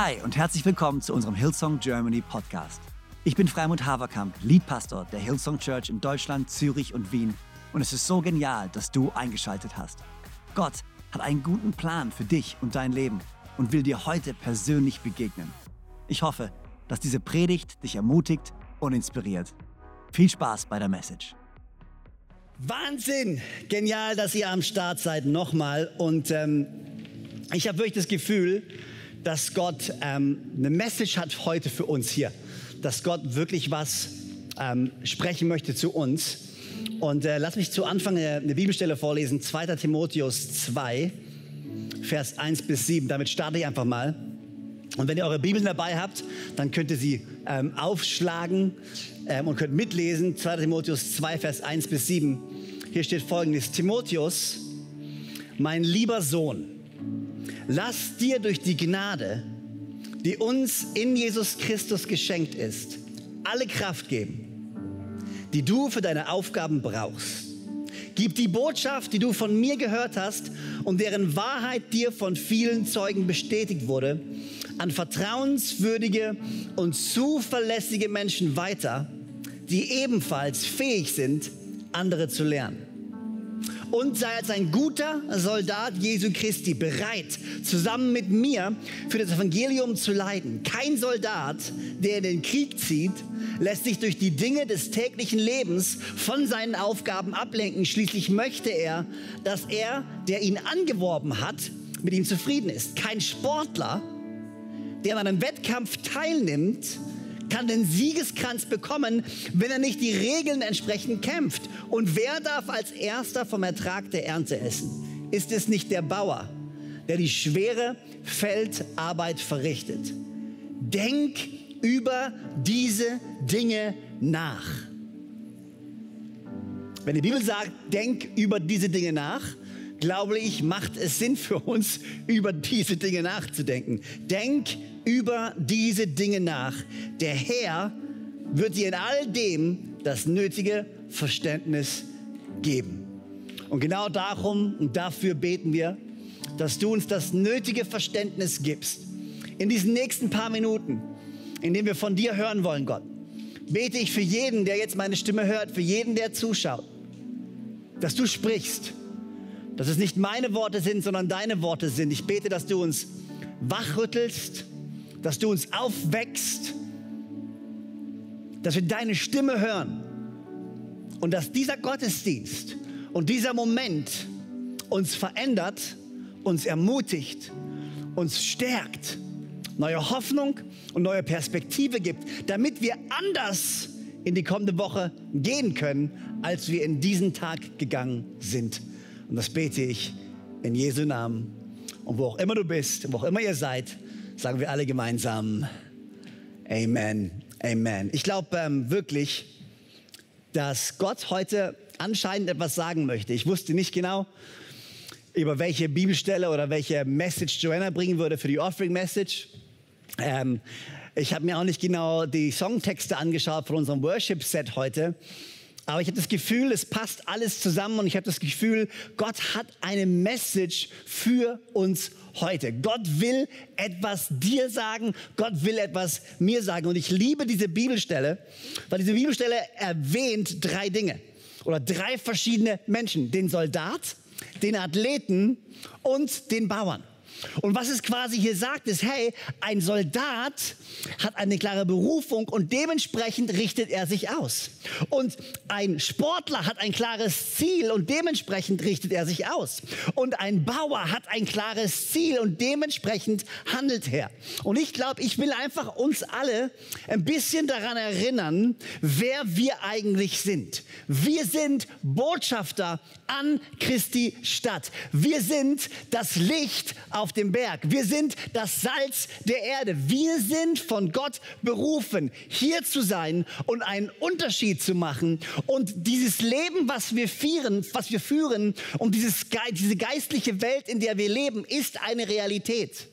Hi und herzlich willkommen zu unserem Hillsong Germany Podcast. Ich bin Freimund Haverkamp, Leadpastor der Hillsong Church in Deutschland, Zürich und Wien und es ist so genial, dass du eingeschaltet hast. Gott hat einen guten Plan für dich und dein Leben und will dir heute persönlich begegnen. Ich hoffe, dass diese Predigt dich ermutigt und inspiriert. Viel Spaß bei der Message. Wahnsinn! Genial, dass ihr am Start seid nochmal. Und ähm, ich habe wirklich das Gefühl, dass Gott ähm, eine Message hat heute für uns hier. Dass Gott wirklich was ähm, sprechen möchte zu uns. Und äh, lass mich zu Anfang eine, eine Bibelstelle vorlesen, 2. Timotheus 2, Vers 1 bis 7. Damit starte ich einfach mal. Und wenn ihr eure Bibeln dabei habt, dann könnt ihr sie ähm, aufschlagen ähm, und könnt mitlesen. 2 Timotheus 2, Vers 1 bis 7. Hier steht folgendes. Timotheus, mein lieber Sohn, lass dir durch die Gnade, die uns in Jesus Christus geschenkt ist, alle Kraft geben, die du für deine Aufgaben brauchst. Gib die Botschaft, die du von mir gehört hast und deren Wahrheit dir von vielen Zeugen bestätigt wurde, an vertrauenswürdige und zuverlässige Menschen weiter, die ebenfalls fähig sind, andere zu lernen. Und sei als ein guter Soldat Jesu Christi bereit, zusammen mit mir für das Evangelium zu leiden. Kein Soldat, der in den Krieg zieht, lässt sich durch die Dinge des täglichen Lebens von seinen Aufgaben ablenken. Schließlich möchte er, dass er, der ihn angeworben hat, mit ihm zufrieden ist. Kein Sportler, der an einem Wettkampf teilnimmt, kann den Siegeskranz bekommen, wenn er nicht die Regeln entsprechend kämpft. Und wer darf als erster vom Ertrag der Ernte essen? Ist es nicht der Bauer, der die schwere Feldarbeit verrichtet? Denk über diese Dinge nach. Wenn die Bibel sagt, denk über diese Dinge nach, glaube ich, macht es Sinn für uns, über diese Dinge nachzudenken. Denk über diese Dinge nach. Der Herr wird dir in all dem das nötige Verständnis geben. Und genau darum und dafür beten wir, dass du uns das nötige Verständnis gibst. In diesen nächsten paar Minuten, in denen wir von dir hören wollen, Gott, bete ich für jeden, der jetzt meine Stimme hört, für jeden, der zuschaut, dass du sprichst dass es nicht meine Worte sind, sondern deine Worte sind. Ich bete, dass du uns wachrüttelst, dass du uns aufwächst, dass wir deine Stimme hören und dass dieser Gottesdienst und dieser Moment uns verändert, uns ermutigt, uns stärkt, neue Hoffnung und neue Perspektive gibt, damit wir anders in die kommende Woche gehen können, als wir in diesen Tag gegangen sind. Und das bete ich in Jesu Namen. Und wo auch immer du bist, wo auch immer ihr seid, sagen wir alle gemeinsam Amen. Amen. Ich glaube ähm, wirklich, dass Gott heute anscheinend etwas sagen möchte. Ich wusste nicht genau, über welche Bibelstelle oder welche Message Joanna bringen würde für die Offering Message. Ähm, ich habe mir auch nicht genau die Songtexte angeschaut von unserem Worship-Set heute. Aber ich habe das Gefühl, es passt alles zusammen und ich habe das Gefühl, Gott hat eine Message für uns heute. Gott will etwas dir sagen, Gott will etwas mir sagen. Und ich liebe diese Bibelstelle, weil diese Bibelstelle erwähnt drei Dinge oder drei verschiedene Menschen. Den Soldat, den Athleten und den Bauern. Und was es quasi hier sagt, ist, hey, ein Soldat hat eine klare Berufung und dementsprechend richtet er sich aus. Und ein Sportler hat ein klares Ziel und dementsprechend richtet er sich aus. Und ein Bauer hat ein klares Ziel und dementsprechend handelt er. Und ich glaube, ich will einfach uns alle ein bisschen daran erinnern, wer wir eigentlich sind. Wir sind Botschafter an Christi Stadt. Wir sind das Licht auf auf dem Berg. Wir sind das Salz der Erde. Wir sind von Gott berufen, hier zu sein und einen Unterschied zu machen. Und dieses Leben, was wir führen, was wir führen und dieses, diese geistliche Welt, in der wir leben, ist eine Realität.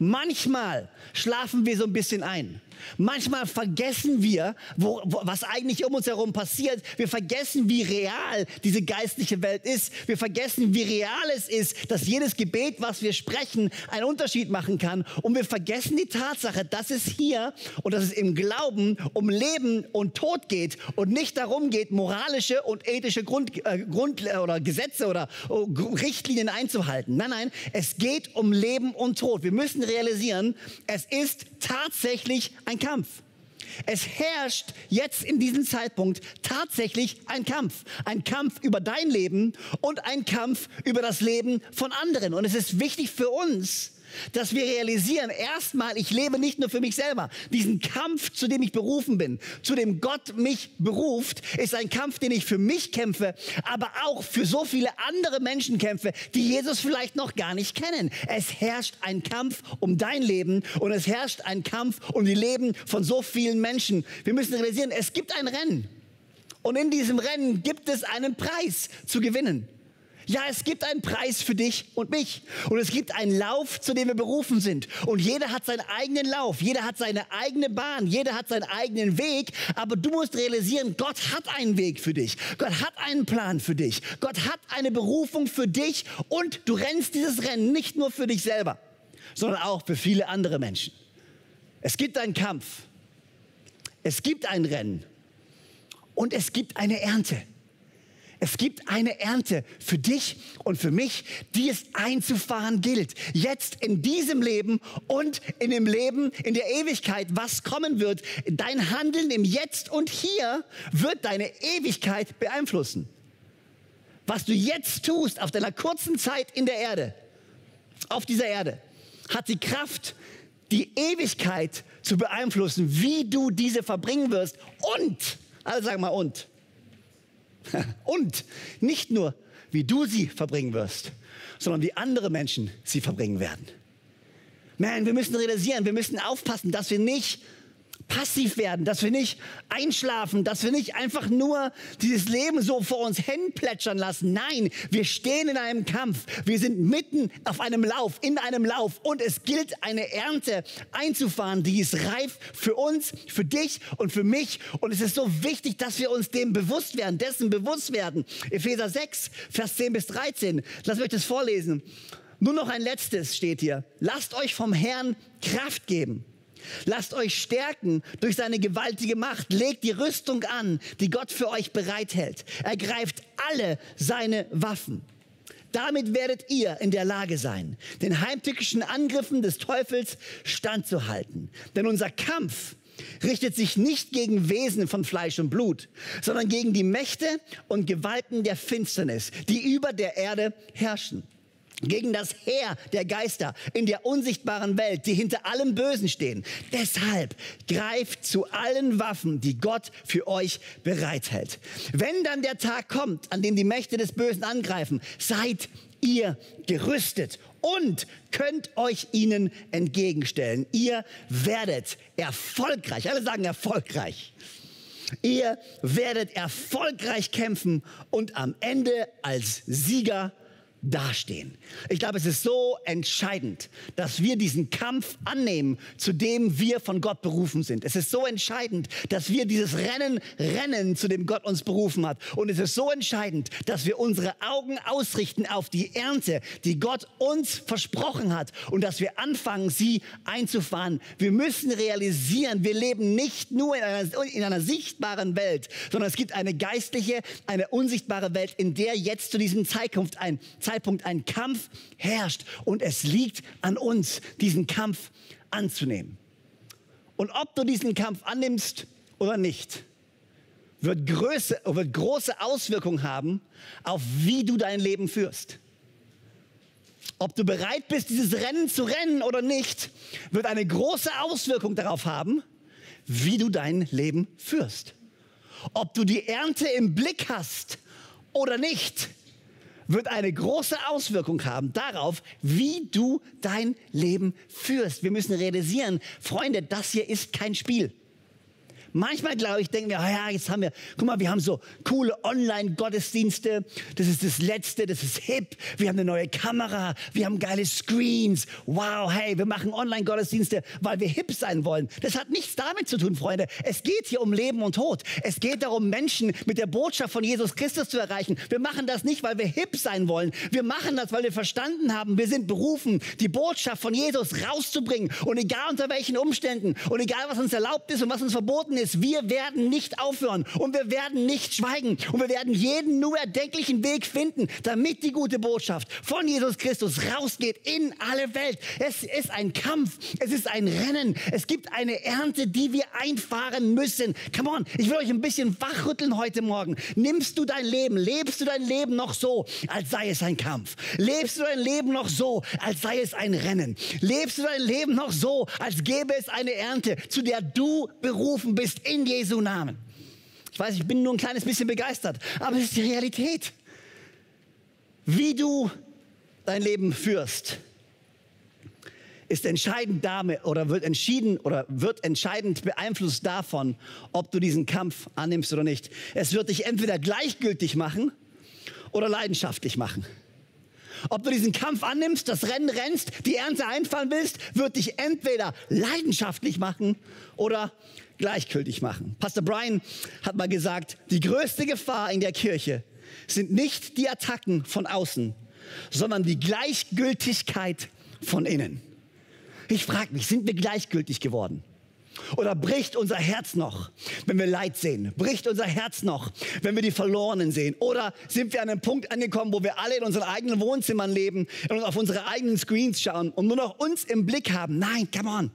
Manchmal schlafen wir so ein bisschen ein. Manchmal vergessen wir, wo, wo, was eigentlich um uns herum passiert. Wir vergessen, wie real diese geistliche Welt ist. Wir vergessen, wie real es ist, dass jedes Gebet, was wir sprechen, einen Unterschied machen kann. Und wir vergessen die Tatsache, dass es hier und dass es im Glauben um Leben und Tod geht und nicht darum geht, moralische und ethische Grund, äh, Grund oder Gesetze oder oh, Richtlinien einzuhalten. Nein, nein, es geht um Leben und Tod. Wir müssen realisieren, es ist tatsächlich ein Kampf. Es herrscht jetzt in diesem Zeitpunkt tatsächlich ein Kampf. Ein Kampf über dein Leben und ein Kampf über das Leben von anderen. Und es ist wichtig für uns, dass wir realisieren, erstmal, ich lebe nicht nur für mich selber. Diesen Kampf, zu dem ich berufen bin, zu dem Gott mich beruft, ist ein Kampf, den ich für mich kämpfe, aber auch für so viele andere Menschen kämpfe, die Jesus vielleicht noch gar nicht kennen. Es herrscht ein Kampf um dein Leben und es herrscht ein Kampf um die Leben von so vielen Menschen. Wir müssen realisieren, es gibt ein Rennen. Und in diesem Rennen gibt es einen Preis zu gewinnen. Ja, es gibt einen Preis für dich und mich. Und es gibt einen Lauf, zu dem wir berufen sind. Und jeder hat seinen eigenen Lauf. Jeder hat seine eigene Bahn. Jeder hat seinen eigenen Weg. Aber du musst realisieren, Gott hat einen Weg für dich. Gott hat einen Plan für dich. Gott hat eine Berufung für dich. Und du rennst dieses Rennen nicht nur für dich selber, sondern auch für viele andere Menschen. Es gibt einen Kampf. Es gibt ein Rennen. Und es gibt eine Ernte. Es gibt eine Ernte für dich und für mich, die es einzufahren gilt. Jetzt in diesem Leben und in dem Leben in der Ewigkeit, was kommen wird. Dein Handeln im Jetzt und Hier wird deine Ewigkeit beeinflussen. Was du jetzt tust auf deiner kurzen Zeit in der Erde, auf dieser Erde, hat die Kraft, die Ewigkeit zu beeinflussen, wie du diese verbringen wirst. Und, alle sagen mal und, Und nicht nur, wie du sie verbringen wirst, sondern wie andere Menschen sie verbringen werden. Man, wir müssen realisieren, wir müssen aufpassen, dass wir nicht passiv werden, dass wir nicht einschlafen, dass wir nicht einfach nur dieses Leben so vor uns hin plätschern lassen. Nein, wir stehen in einem Kampf. Wir sind mitten auf einem Lauf, in einem Lauf und es gilt eine Ernte einzufahren, die ist reif für uns, für dich und für mich und es ist so wichtig, dass wir uns dem bewusst werden, dessen bewusst werden. Epheser 6, Vers 10 bis 13. Lass mich das vorlesen. Nur noch ein letztes steht hier. Lasst euch vom Herrn Kraft geben. Lasst euch stärken durch seine gewaltige Macht. Legt die Rüstung an, die Gott für euch bereithält. Ergreift alle seine Waffen. Damit werdet ihr in der Lage sein, den heimtückischen Angriffen des Teufels standzuhalten. Denn unser Kampf richtet sich nicht gegen Wesen von Fleisch und Blut, sondern gegen die Mächte und Gewalten der Finsternis, die über der Erde herrschen gegen das Heer der Geister in der unsichtbaren Welt, die hinter allem Bösen stehen. Deshalb greift zu allen Waffen, die Gott für euch bereithält. Wenn dann der Tag kommt, an dem die Mächte des Bösen angreifen, seid ihr gerüstet und könnt euch ihnen entgegenstellen. Ihr werdet erfolgreich, alle sagen erfolgreich. Ihr werdet erfolgreich kämpfen und am Ende als Sieger dastehen. Ich glaube, es ist so entscheidend, dass wir diesen Kampf annehmen, zu dem wir von Gott berufen sind. Es ist so entscheidend, dass wir dieses Rennen rennen, zu dem Gott uns berufen hat. Und es ist so entscheidend, dass wir unsere Augen ausrichten auf die Ernte, die Gott uns versprochen hat und dass wir anfangen, sie einzufahren. Wir müssen realisieren, wir leben nicht nur in einer, in einer sichtbaren Welt, sondern es gibt eine geistliche, eine unsichtbare Welt, in der jetzt zu diesem Zeitpunkt ein Zeitpunkt ein Kampf herrscht und es liegt an uns, diesen Kampf anzunehmen. Und ob du diesen Kampf annimmst oder nicht, wird, Größe, wird große Auswirkungen haben auf wie du dein Leben führst. Ob du bereit bist, dieses Rennen zu rennen oder nicht, wird eine große Auswirkung darauf haben, wie du dein Leben führst. Ob du die Ernte im Blick hast oder nicht, wird eine große Auswirkung haben darauf, wie du dein Leben führst. Wir müssen realisieren, Freunde, das hier ist kein Spiel. Manchmal, glaube ich, denken wir, ah ja, jetzt haben wir, guck mal, wir haben so coole Online-Gottesdienste. Das ist das Letzte, das ist hip. Wir haben eine neue Kamera, wir haben geile Screens. Wow, hey, wir machen Online-Gottesdienste, weil wir hip sein wollen. Das hat nichts damit zu tun, Freunde. Es geht hier um Leben und Tod. Es geht darum, Menschen mit der Botschaft von Jesus Christus zu erreichen. Wir machen das nicht, weil wir hip sein wollen. Wir machen das, weil wir verstanden haben, wir sind berufen, die Botschaft von Jesus rauszubringen. Und egal unter welchen Umständen und egal was uns erlaubt ist und was uns verboten ist, ist, wir werden nicht aufhören und wir werden nicht schweigen und wir werden jeden nur erdenklichen Weg finden, damit die gute Botschaft von Jesus Christus rausgeht in alle Welt. Es ist ein Kampf, es ist ein Rennen, es gibt eine Ernte, die wir einfahren müssen. Come on, ich will euch ein bisschen wachrütteln heute Morgen. Nimmst du dein Leben, lebst du dein Leben noch so, als sei es ein Kampf? Lebst du dein Leben noch so, als sei es ein Rennen? Lebst du dein Leben noch so, als gäbe es eine Ernte, zu der du berufen bist? Bist in Jesu Namen. Ich weiß, ich bin nur ein kleines bisschen begeistert, aber es ist die Realität. Wie du dein Leben führst, ist entscheidend damit oder wird entschieden oder wird entscheidend beeinflusst davon, ob du diesen Kampf annimmst oder nicht. Es wird dich entweder gleichgültig machen oder leidenschaftlich machen. Ob du diesen Kampf annimmst, das Rennen rennst, die Ernte einfahren willst, wird dich entweder leidenschaftlich machen oder gleichgültig machen. Pastor Brian hat mal gesagt, die größte Gefahr in der Kirche sind nicht die Attacken von außen, sondern die Gleichgültigkeit von innen. Ich frage mich, sind wir gleichgültig geworden? Oder bricht unser Herz noch, wenn wir Leid sehen? Bricht unser Herz noch, wenn wir die Verlorenen sehen? Oder sind wir an einem Punkt angekommen, wo wir alle in unseren eigenen Wohnzimmern leben und auf unsere eigenen Screens schauen und nur noch uns im Blick haben? Nein, come on.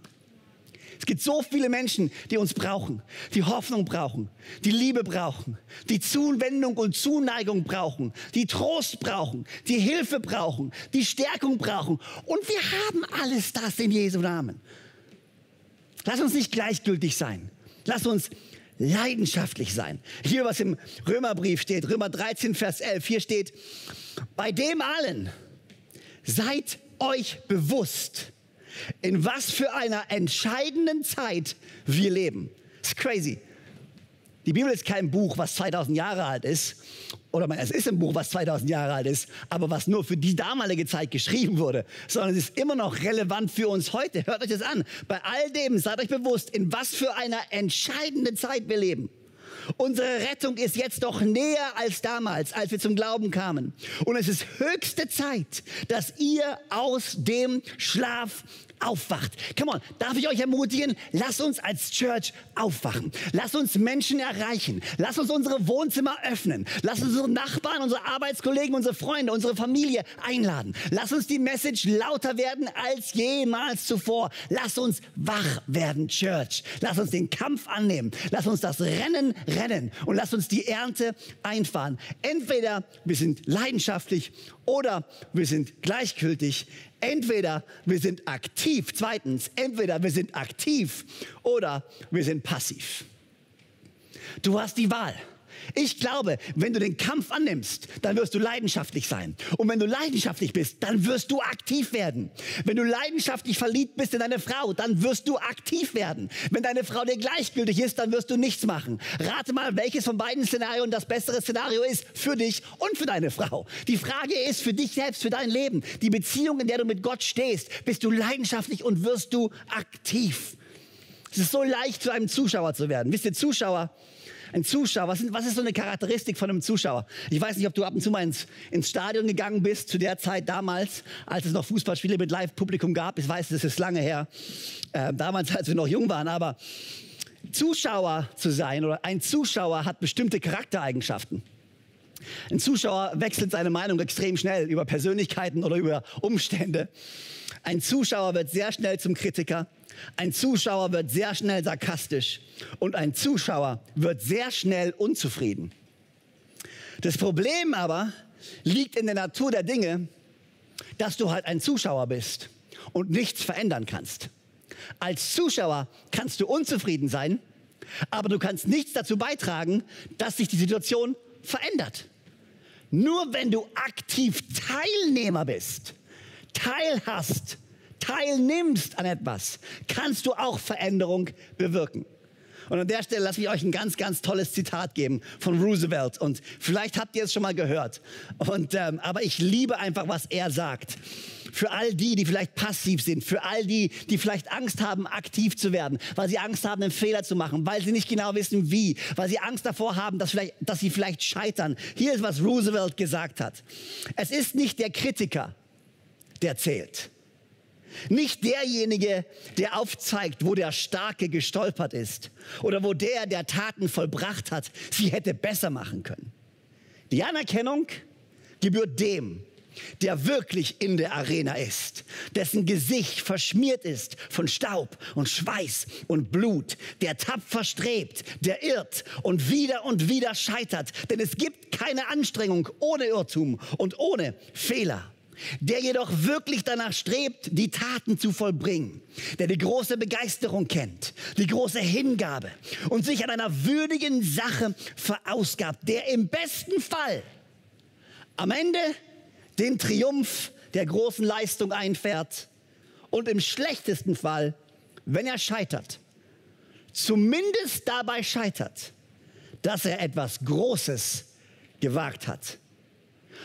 Es gibt so viele Menschen, die uns brauchen, die Hoffnung brauchen, die Liebe brauchen, die Zuwendung und Zuneigung brauchen, die Trost brauchen, die Hilfe brauchen, die Stärkung brauchen. Und wir haben alles das in Jesu Namen. Lass uns nicht gleichgültig sein. Lass uns leidenschaftlich sein. Hier, was im Römerbrief steht, Römer 13, Vers 11, hier steht, bei dem allen seid euch bewusst, in was für einer entscheidenden Zeit wir leben. Das ist crazy. Die Bibel ist kein Buch, was 2000 Jahre alt ist. Oder es ist ein Buch, was 2000 Jahre alt ist, aber was nur für die damalige Zeit geschrieben wurde. Sondern es ist immer noch relevant für uns heute. Hört euch das an. Bei all dem seid euch bewusst, in was für einer entscheidenden Zeit wir leben. Unsere Rettung ist jetzt doch näher als damals, als wir zum Glauben kamen. Und es ist höchste Zeit, dass ihr aus dem Schlaf aufwacht. Come on, darf ich euch ermutigen? Lass uns als Church aufwachen. Lass uns Menschen erreichen. Lass uns unsere Wohnzimmer öffnen. Lass uns unsere Nachbarn, unsere Arbeitskollegen, unsere Freunde, unsere Familie einladen. Lass uns die Message lauter werden als jemals zuvor. Lass uns wach werden, Church. Lass uns den Kampf annehmen. Lass uns das Rennen rennen und lass uns die Ernte einfahren. Entweder wir sind leidenschaftlich oder wir sind gleichgültig. Entweder wir sind aktiv, zweitens, entweder wir sind aktiv oder wir sind passiv. Du hast die Wahl. Ich glaube, wenn du den Kampf annimmst, dann wirst du leidenschaftlich sein. Und wenn du leidenschaftlich bist, dann wirst du aktiv werden. Wenn du leidenschaftlich verliebt bist in deine Frau, dann wirst du aktiv werden. Wenn deine Frau dir gleichgültig ist, dann wirst du nichts machen. Rate mal, welches von beiden Szenarien das bessere Szenario ist für dich und für deine Frau. Die Frage ist für dich selbst, für dein Leben, die Beziehung, in der du mit Gott stehst, bist du leidenschaftlich und wirst du aktiv. Es ist so leicht, zu einem Zuschauer zu werden. Wisst ihr, Zuschauer, ein Zuschauer, was, sind, was ist so eine Charakteristik von einem Zuschauer? Ich weiß nicht, ob du ab und zu mal ins, ins Stadion gegangen bist, zu der Zeit damals, als es noch Fußballspiele mit Live-Publikum gab. Ich weiß, das ist lange her, äh, damals, als wir noch jung waren, aber Zuschauer zu sein oder ein Zuschauer hat bestimmte Charaktereigenschaften. Ein Zuschauer wechselt seine Meinung extrem schnell über Persönlichkeiten oder über Umstände. Ein Zuschauer wird sehr schnell zum Kritiker. Ein Zuschauer wird sehr schnell sarkastisch und ein Zuschauer wird sehr schnell unzufrieden. Das Problem aber liegt in der Natur der Dinge, dass du halt ein Zuschauer bist und nichts verändern kannst. Als Zuschauer kannst du unzufrieden sein, aber du kannst nichts dazu beitragen, dass sich die Situation verändert. Nur wenn du aktiv Teilnehmer bist, teilhast, teilnimmst an etwas, kannst du auch Veränderung bewirken. Und an der Stelle lasse ich euch ein ganz, ganz tolles Zitat geben von Roosevelt. Und vielleicht habt ihr es schon mal gehört. Und, ähm, aber ich liebe einfach, was er sagt. Für all die, die vielleicht passiv sind, für all die, die vielleicht Angst haben, aktiv zu werden, weil sie Angst haben, einen Fehler zu machen, weil sie nicht genau wissen, wie, weil sie Angst davor haben, dass, vielleicht, dass sie vielleicht scheitern. Hier ist, was Roosevelt gesagt hat. Es ist nicht der Kritiker, der zählt. Nicht derjenige, der aufzeigt, wo der Starke gestolpert ist oder wo der, der Taten vollbracht hat, sie hätte besser machen können. Die Anerkennung gebührt dem, der wirklich in der Arena ist, dessen Gesicht verschmiert ist von Staub und Schweiß und Blut, der tapfer strebt, der irrt und wieder und wieder scheitert. Denn es gibt keine Anstrengung ohne Irrtum und ohne Fehler. Der jedoch wirklich danach strebt, die Taten zu vollbringen, der die große Begeisterung kennt, die große Hingabe und sich an einer würdigen Sache verausgabt, der im besten Fall am Ende den Triumph der großen Leistung einfährt und im schlechtesten Fall, wenn er scheitert, zumindest dabei scheitert, dass er etwas Großes gewagt hat,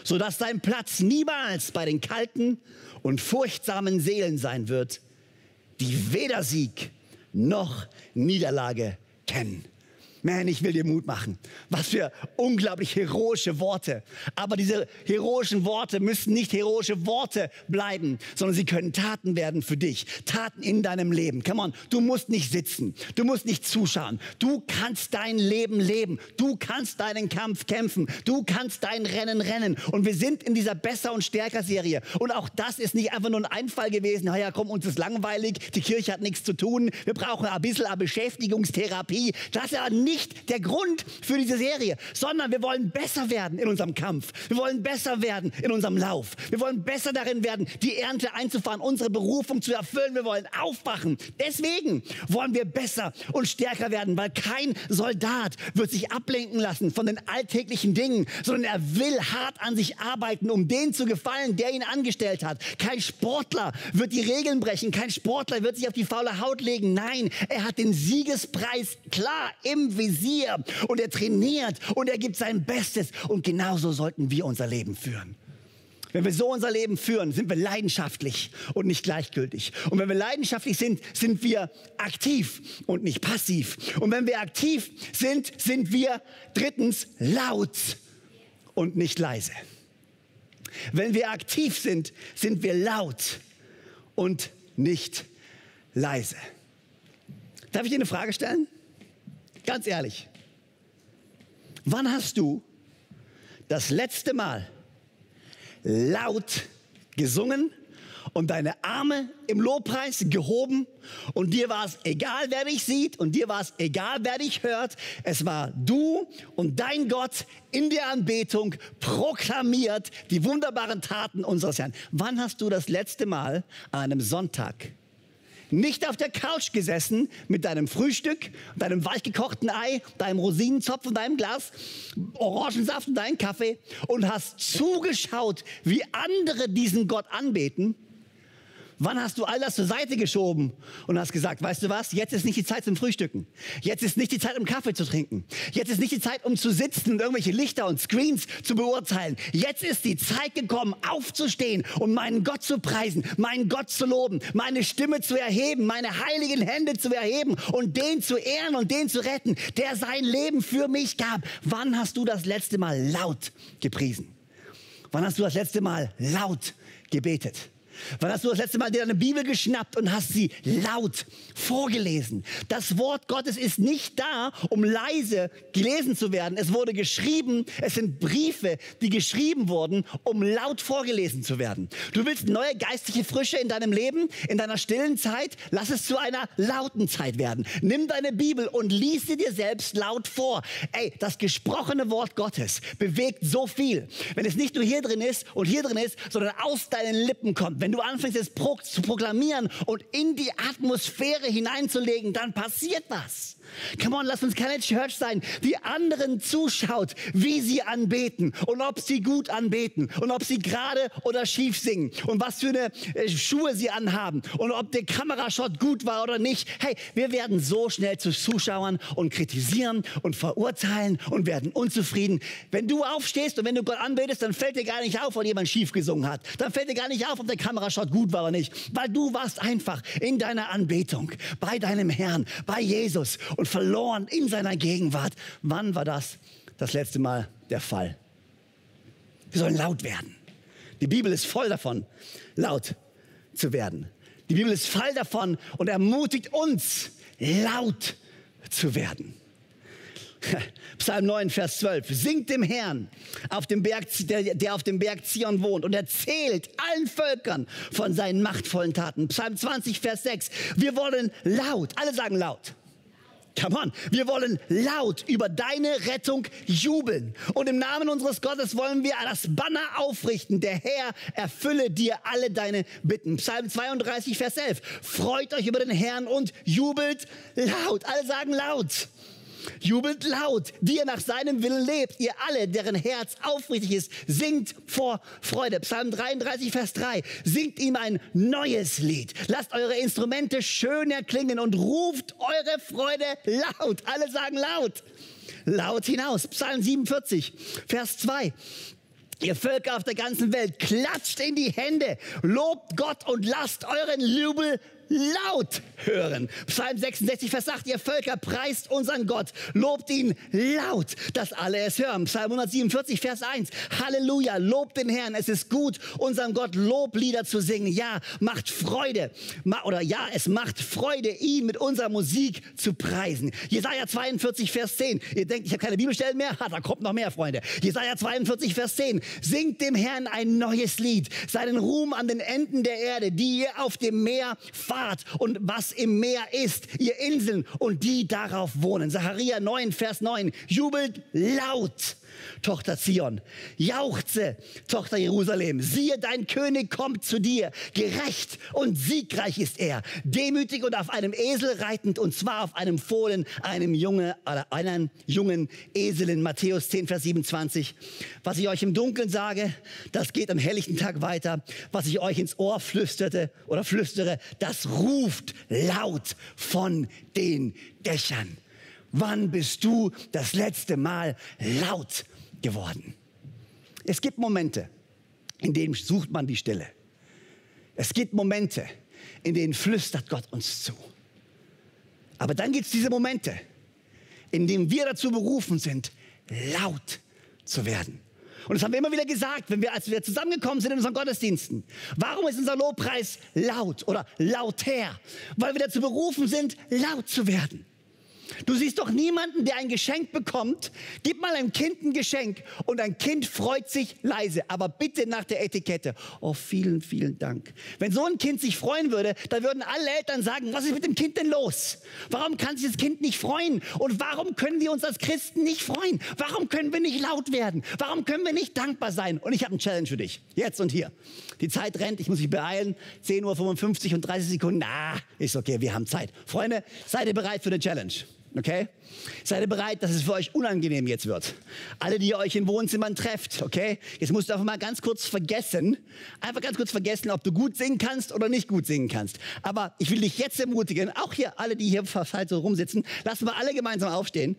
sodass sein Platz niemals bei den kalten und furchtsamen Seelen sein wird, die weder Sieg noch Niederlage kennen. Man, ich will dir Mut machen. Was für unglaublich heroische Worte. Aber diese heroischen Worte müssen nicht heroische Worte bleiben, sondern sie können Taten werden für dich. Taten in deinem Leben. Come on, du musst nicht sitzen. Du musst nicht zuschauen. Du kannst dein Leben leben. Du kannst deinen Kampf kämpfen. Du kannst dein Rennen rennen. Und wir sind in dieser Besser- und Stärker-Serie. Und auch das ist nicht einfach nur ein Einfall gewesen. Naja, komm, uns ist langweilig. Die Kirche hat nichts zu tun. Wir brauchen ein bisschen Beschäftigungstherapie. Das ist ja nicht nicht der Grund für diese Serie, sondern wir wollen besser werden in unserem Kampf. Wir wollen besser werden in unserem Lauf. Wir wollen besser darin werden, die Ernte einzufahren, unsere Berufung zu erfüllen. Wir wollen aufwachen. Deswegen wollen wir besser und stärker werden, weil kein Soldat wird sich ablenken lassen von den alltäglichen Dingen, sondern er will hart an sich arbeiten, um den zu gefallen, der ihn angestellt hat. Kein Sportler wird die Regeln brechen. Kein Sportler wird sich auf die faule Haut legen. Nein, er hat den Siegespreis klar im Visier und er trainiert und er gibt sein Bestes. Und genauso sollten wir unser Leben führen. Wenn wir so unser Leben führen, sind wir leidenschaftlich und nicht gleichgültig. Und wenn wir leidenschaftlich sind, sind wir aktiv und nicht passiv. Und wenn wir aktiv sind, sind wir drittens laut und nicht leise. Wenn wir aktiv sind, sind wir laut und nicht leise. Darf ich dir eine Frage stellen? Ganz ehrlich, wann hast du das letzte Mal laut gesungen und deine Arme im Lobpreis gehoben und dir war es egal, wer dich sieht und dir war es egal, wer dich hört. Es war du und dein Gott in der Anbetung proklamiert die wunderbaren Taten unseres Herrn. Wann hast du das letzte Mal an einem Sonntag nicht auf der Couch gesessen mit deinem Frühstück, deinem weichgekochten Ei, deinem Rosinenzopf und deinem Glas Orangensaft und deinem Kaffee und hast zugeschaut, wie andere diesen Gott anbeten Wann hast du all das zur Seite geschoben und hast gesagt, weißt du was, jetzt ist nicht die Zeit zum Frühstücken. Jetzt ist nicht die Zeit, um Kaffee zu trinken. Jetzt ist nicht die Zeit, um zu sitzen und irgendwelche Lichter und Screens zu beurteilen. Jetzt ist die Zeit gekommen, aufzustehen und meinen Gott zu preisen, meinen Gott zu loben, meine Stimme zu erheben, meine heiligen Hände zu erheben und den zu ehren und den zu retten, der sein Leben für mich gab. Wann hast du das letzte Mal laut gepriesen? Wann hast du das letzte Mal laut gebetet? Wann hast du das letzte Mal dir eine Bibel geschnappt und hast sie laut vorgelesen? Das Wort Gottes ist nicht da, um leise gelesen zu werden. Es wurde geschrieben, es sind Briefe, die geschrieben wurden, um laut vorgelesen zu werden. Du willst neue geistliche Frische in deinem Leben, in deiner stillen Zeit? Lass es zu einer lauten Zeit werden. Nimm deine Bibel und lies sie dir selbst laut vor. Ey, das gesprochene Wort Gottes bewegt so viel. Wenn es nicht nur hier drin ist und hier drin ist, sondern aus deinen Lippen kommt. Wenn wenn du anfängst, es zu proklamieren und in die Atmosphäre hineinzulegen, dann passiert was. Come on, lass uns keine Church sein, die anderen zuschaut, wie sie anbeten und ob sie gut anbeten und ob sie gerade oder schief singen und was für eine äh, Schuhe sie anhaben und ob der Kamerashot gut war oder nicht. Hey, wir werden so schnell zu Zuschauern und kritisieren und verurteilen und werden unzufrieden. Wenn du aufstehst und wenn du Gott anbetest, dann fällt dir gar nicht auf, ob jemand schief gesungen hat. Dann fällt dir gar nicht auf, ob der Kamerashot gut war oder nicht, weil du warst einfach in deiner Anbetung bei deinem Herrn, bei Jesus und verloren in seiner Gegenwart. Wann war das das letzte Mal der Fall? Wir sollen laut werden. Die Bibel ist voll davon, laut zu werden. Die Bibel ist voll davon und ermutigt uns, laut zu werden. Psalm 9, Vers 12. Singt dem Herrn, auf dem Berg, der, der auf dem Berg Zion wohnt und erzählt allen Völkern von seinen machtvollen Taten. Psalm 20, Vers 6. Wir wollen laut, alle sagen laut. Come on. Wir wollen laut über deine Rettung jubeln. Und im Namen unseres Gottes wollen wir das Banner aufrichten. Der Herr erfülle dir alle deine Bitten. Psalm 32, Vers 11. Freut euch über den Herrn und jubelt laut. Alle sagen laut. Jubelt laut, die ihr nach seinem Willen lebt. Ihr alle, deren Herz aufrichtig ist, singt vor Freude. Psalm 33, Vers 3. Singt ihm ein neues Lied. Lasst eure Instrumente schön erklingen und ruft eure Freude laut. Alle sagen laut. Laut hinaus. Psalm 47, Vers 2. Ihr Völker auf der ganzen Welt, klatscht in die Hände, lobt Gott und lasst euren Jubel laut hören. Psalm 66, Vers 8, ihr Völker preist unseren Gott, lobt ihn laut, dass alle es hören. Psalm 147, Vers 1, Halleluja, lobt den Herrn, es ist gut, unserem Gott Loblieder zu singen. Ja, macht Freude, oder ja, es macht Freude, ihn mit unserer Musik zu preisen. Jesaja 42, Vers 10, ihr denkt, ich habe keine Bibelstellen mehr? Ha, da kommt noch mehr, Freunde. Jesaja 42, Vers 10, singt dem Herrn ein neues Lied, seinen Ruhm an den Enden der Erde, die ihr auf dem Meer fahrt Fahrt und was im Meer ist, ihr Inseln und die darauf wohnen. Zacharia 9, Vers 9. Jubelt laut Tochter Zion. Jauchze, Tochter Jerusalem. Siehe, dein König kommt zu dir. Gerecht und siegreich ist er. Demütig und auf einem Esel reitend und zwar auf einem Fohlen, einem Junge, oder einen jungen Eselin. Matthäus 10, Vers 27. Was ich euch im Dunkeln sage, das geht am helllichten Tag weiter. Was ich euch ins Ohr flüsterte oder flüstere, das ruft laut von den Dächern. Wann bist du das letzte Mal laut geworden? Es gibt Momente, in denen sucht man die Stille. Es gibt Momente, in denen flüstert Gott uns zu. Aber dann gibt es diese Momente, in denen wir dazu berufen sind, laut zu werden. Und das haben wir immer wieder gesagt, wenn wir, als wir zusammengekommen sind in unseren Gottesdiensten. Warum ist unser Lobpreis laut oder lauter? Weil wir dazu berufen sind, laut zu werden. Du siehst doch niemanden, der ein Geschenk bekommt. Gib mal einem Kind ein Geschenk und ein Kind freut sich leise, aber bitte nach der Etikette. Oh, vielen, vielen Dank. Wenn so ein Kind sich freuen würde, dann würden alle Eltern sagen, was ist mit dem Kind denn los? Warum kann sich das Kind nicht freuen? Und warum können wir uns als Christen nicht freuen? Warum können wir nicht laut werden? Warum können wir nicht dankbar sein? Und ich habe eine Challenge für dich. Jetzt und hier. Die Zeit rennt, ich muss mich beeilen. 10.55 Uhr und 30 Sekunden. Na, ist okay, wir haben Zeit. Freunde, seid ihr bereit für eine Challenge? Okay? Seid ihr bereit, dass es für euch unangenehm jetzt wird? Alle, die ihr euch in Wohnzimmern trefft, okay? Jetzt musst du einfach mal ganz kurz vergessen, einfach ganz kurz vergessen, ob du gut singen kannst oder nicht gut singen kannst. Aber ich will dich jetzt ermutigen, auch hier alle, die hier halt so rumsitzen, lassen wir alle gemeinsam aufstehen,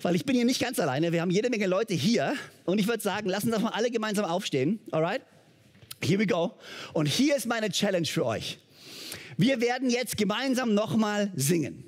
weil ich bin hier nicht ganz alleine. Wir haben jede Menge Leute hier und ich würde sagen, lassen wir mal alle gemeinsam aufstehen, alright? Here we go. Und hier ist meine Challenge für euch. Wir werden jetzt gemeinsam nochmal singen.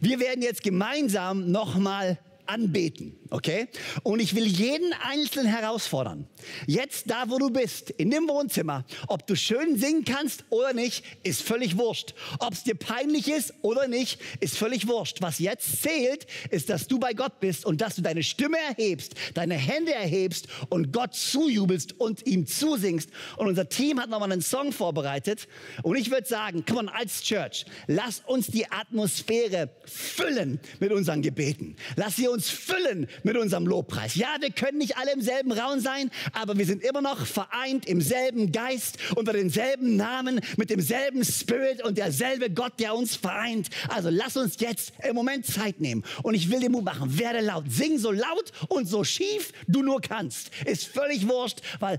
Wir werden jetzt gemeinsam nochmal anbeten, okay? Und ich will jeden Einzelnen herausfordern. Jetzt da, wo du bist, in dem Wohnzimmer, ob du schön singen kannst oder nicht, ist völlig wurscht. Ob es dir peinlich ist oder nicht, ist völlig wurscht. Was jetzt zählt, ist, dass du bei Gott bist und dass du deine Stimme erhebst, deine Hände erhebst und Gott zujubelst und ihm zusingst. Und unser Team hat nochmal einen Song vorbereitet. Und ich würde sagen, komm on, als Church, lass uns die Atmosphäre füllen mit unseren Gebeten. Lass sie uns uns füllen mit unserem Lobpreis. Ja, wir können nicht alle im selben Raum sein, aber wir sind immer noch vereint im selben Geist, unter denselben Namen, mit demselben Spirit und derselbe Gott, der uns vereint. Also lass uns jetzt im Moment Zeit nehmen. Und ich will dir Mut machen. Werde laut. Sing so laut und so schief du nur kannst. Ist völlig wurscht, weil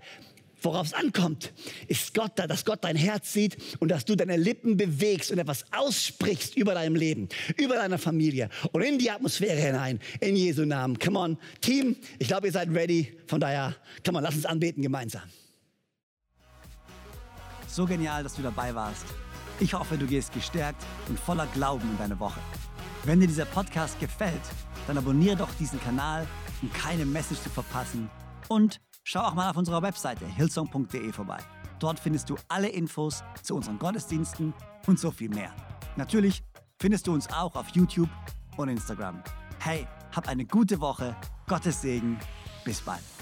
Worauf es ankommt, ist Gott da, dass Gott dein Herz sieht und dass du deine Lippen bewegst und etwas aussprichst über deinem Leben, über deine Familie und in die Atmosphäre hinein, in Jesu Namen. Come on, Team, ich glaube, ihr seid ready. Von daher, come on, lass uns anbeten gemeinsam. So genial, dass du dabei warst. Ich hoffe, du gehst gestärkt und voller Glauben in deine Woche. Wenn dir dieser Podcast gefällt, dann abonniere doch diesen Kanal, um keine Message zu verpassen und Schau auch mal auf unserer Webseite hillsong.de vorbei. Dort findest du alle Infos zu unseren Gottesdiensten und so viel mehr. Natürlich findest du uns auch auf YouTube und Instagram. Hey, hab eine gute Woche, Gottes Segen, bis bald.